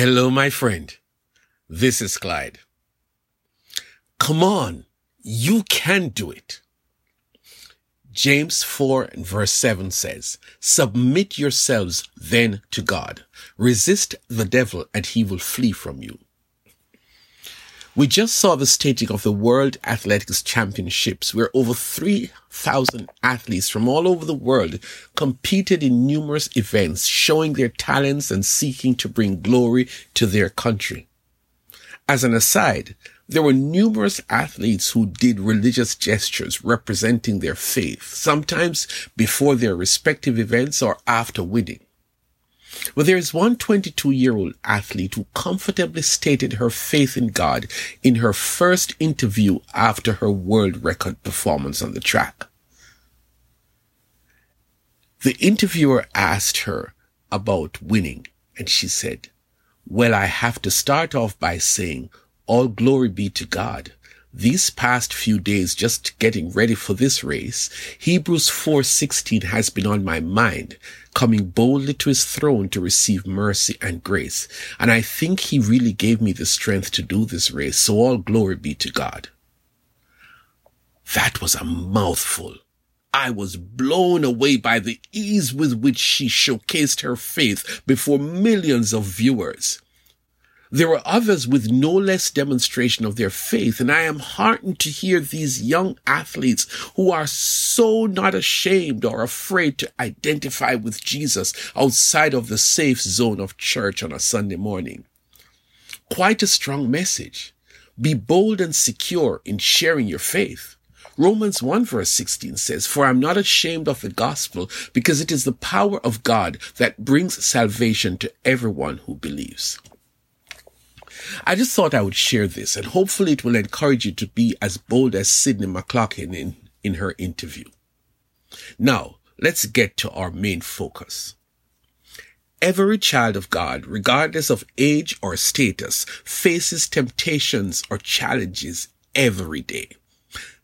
Hello, my friend. This is Clyde. Come on. You can do it. James 4 and verse 7 says, Submit yourselves then to God. Resist the devil and he will flee from you. We just saw the staging of the World Athletics Championships where over 3,000 athletes from all over the world competed in numerous events showing their talents and seeking to bring glory to their country. As an aside, there were numerous athletes who did religious gestures representing their faith, sometimes before their respective events or after winning. Well, there is one 22 year old athlete who comfortably stated her faith in God in her first interview after her world record performance on the track. The interviewer asked her about winning and she said, well, I have to start off by saying all glory be to God these past few days just getting ready for this race, Hebrews 4:16 has been on my mind, coming boldly to his throne to receive mercy and grace. And I think he really gave me the strength to do this race. So all glory be to God. That was a mouthful. I was blown away by the ease with which she showcased her faith before millions of viewers. There were others with no less demonstration of their faith, and I am heartened to hear these young athletes who are so not ashamed or afraid to identify with Jesus outside of the safe zone of church on a Sunday morning. Quite a strong message. Be bold and secure in sharing your faith. Romans 1 verse 16 says, For I'm not ashamed of the gospel because it is the power of God that brings salvation to everyone who believes. I just thought I would share this and hopefully it will encourage you to be as bold as Sydney McLaughlin in, in her interview. Now, let's get to our main focus. Every child of God, regardless of age or status, faces temptations or challenges every day.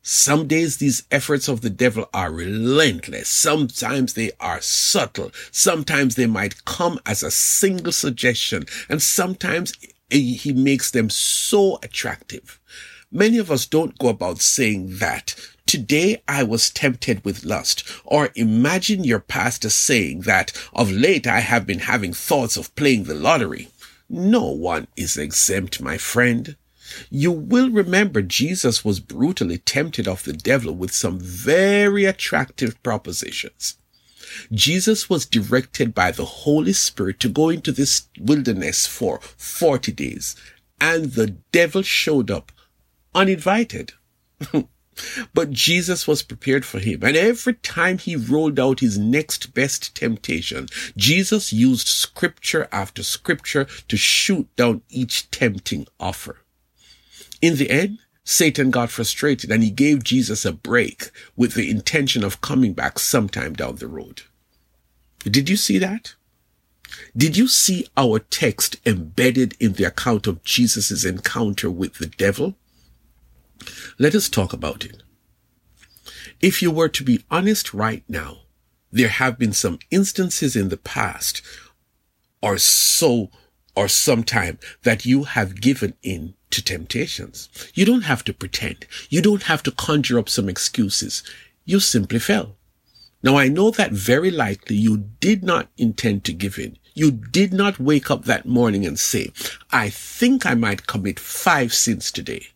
Some days these efforts of the devil are relentless. Sometimes they are subtle. Sometimes they might come as a single suggestion. And sometimes he makes them so attractive. Many of us don't go about saying that. Today I was tempted with lust. Or imagine your pastor saying that of late I have been having thoughts of playing the lottery. No one is exempt, my friend. You will remember Jesus was brutally tempted of the devil with some very attractive propositions. Jesus was directed by the Holy Spirit to go into this wilderness for 40 days and the devil showed up uninvited. but Jesus was prepared for him. And every time he rolled out his next best temptation, Jesus used scripture after scripture to shoot down each tempting offer. In the end, Satan got frustrated and he gave Jesus a break with the intention of coming back sometime down the road. Did you see that? Did you see our text embedded in the account of Jesus' encounter with the devil? Let us talk about it. If you were to be honest right now, there have been some instances in the past or so or sometime that you have given in to temptations. You don't have to pretend. You don't have to conjure up some excuses. You simply fell. Now I know that very likely you did not intend to give in. You did not wake up that morning and say, I think I might commit five sins today.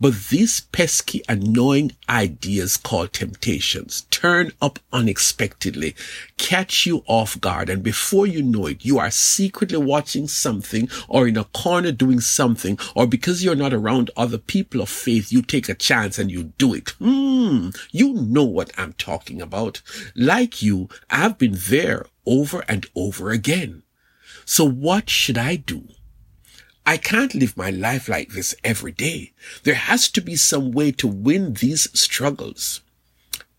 But these pesky, annoying ideas called temptations turn up unexpectedly, catch you off guard, and before you know it, you are secretly watching something or in a corner doing something, or because you're not around other people of faith, you take a chance and you do it. Hmm, you know what I'm talking about. Like you, I've been there over and over again. So what should I do? I can't live my life like this every day. There has to be some way to win these struggles.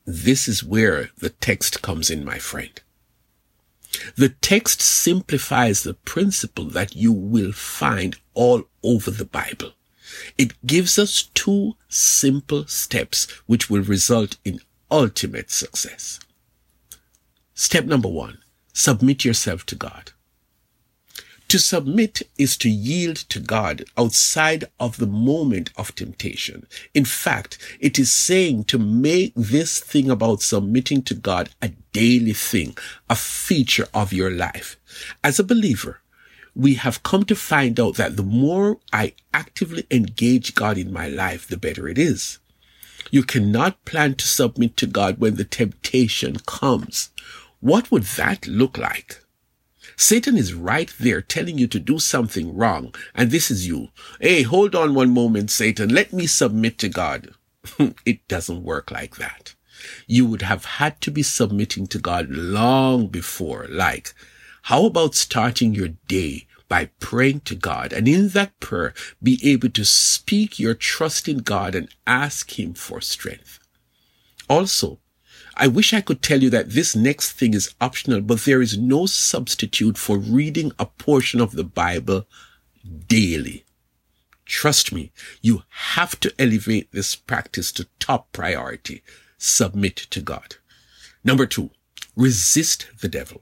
This is where the text comes in, my friend. The text simplifies the principle that you will find all over the Bible. It gives us two simple steps which will result in ultimate success. Step number one, submit yourself to God. To submit is to yield to God outside of the moment of temptation. In fact, it is saying to make this thing about submitting to God a daily thing, a feature of your life. As a believer, we have come to find out that the more I actively engage God in my life, the better it is. You cannot plan to submit to God when the temptation comes. What would that look like? Satan is right there telling you to do something wrong. And this is you. Hey, hold on one moment, Satan. Let me submit to God. it doesn't work like that. You would have had to be submitting to God long before. Like, how about starting your day by praying to God and in that prayer be able to speak your trust in God and ask Him for strength. Also, I wish I could tell you that this next thing is optional, but there is no substitute for reading a portion of the Bible daily. Trust me, you have to elevate this practice to top priority. Submit to God. Number two, resist the devil.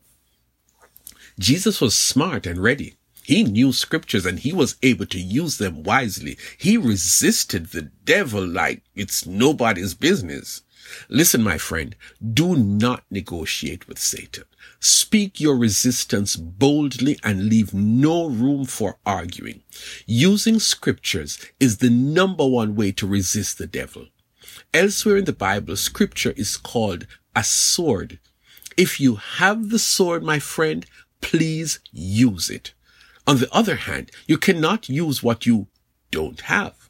Jesus was smart and ready. He knew scriptures and he was able to use them wisely. He resisted the devil like it's nobody's business. Listen, my friend, do not negotiate with Satan. Speak your resistance boldly and leave no room for arguing. Using scriptures is the number one way to resist the devil. Elsewhere in the Bible, scripture is called a sword. If you have the sword, my friend, please use it. On the other hand, you cannot use what you don't have.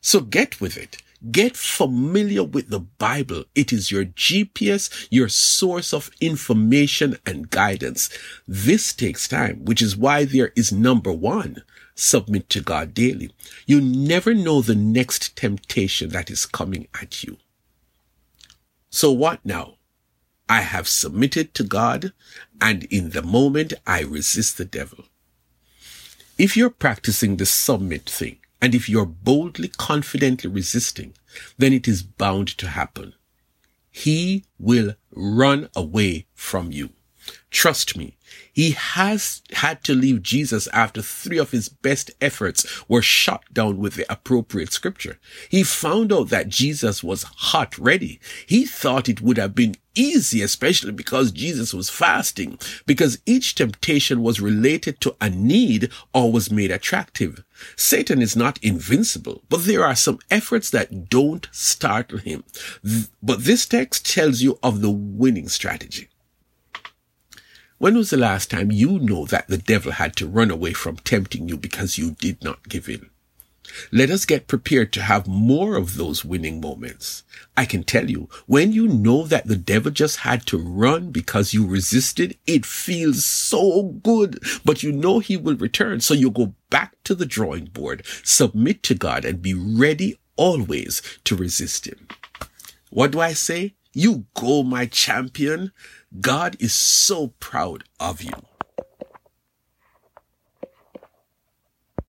So get with it. Get familiar with the Bible. It is your GPS, your source of information and guidance. This takes time, which is why there is number one. Submit to God daily. You never know the next temptation that is coming at you. So what now? I have submitted to God and in the moment I resist the devil. If you're practicing the submit thing, and if you're boldly, confidently resisting, then it is bound to happen. He will run away from you. Trust me, he has had to leave Jesus after three of his best efforts were shot down with the appropriate scripture. He found out that Jesus was hot ready. He thought it would have been easy, especially because Jesus was fasting, because each temptation was related to a need or was made attractive. Satan is not invincible, but there are some efforts that don't startle him. But this text tells you of the winning strategy. When was the last time you know that the devil had to run away from tempting you because you did not give in? Let us get prepared to have more of those winning moments. I can tell you, when you know that the devil just had to run because you resisted, it feels so good, but you know he will return. So you go back to the drawing board, submit to God and be ready always to resist him. What do I say? You go, my champion. God is so proud of you.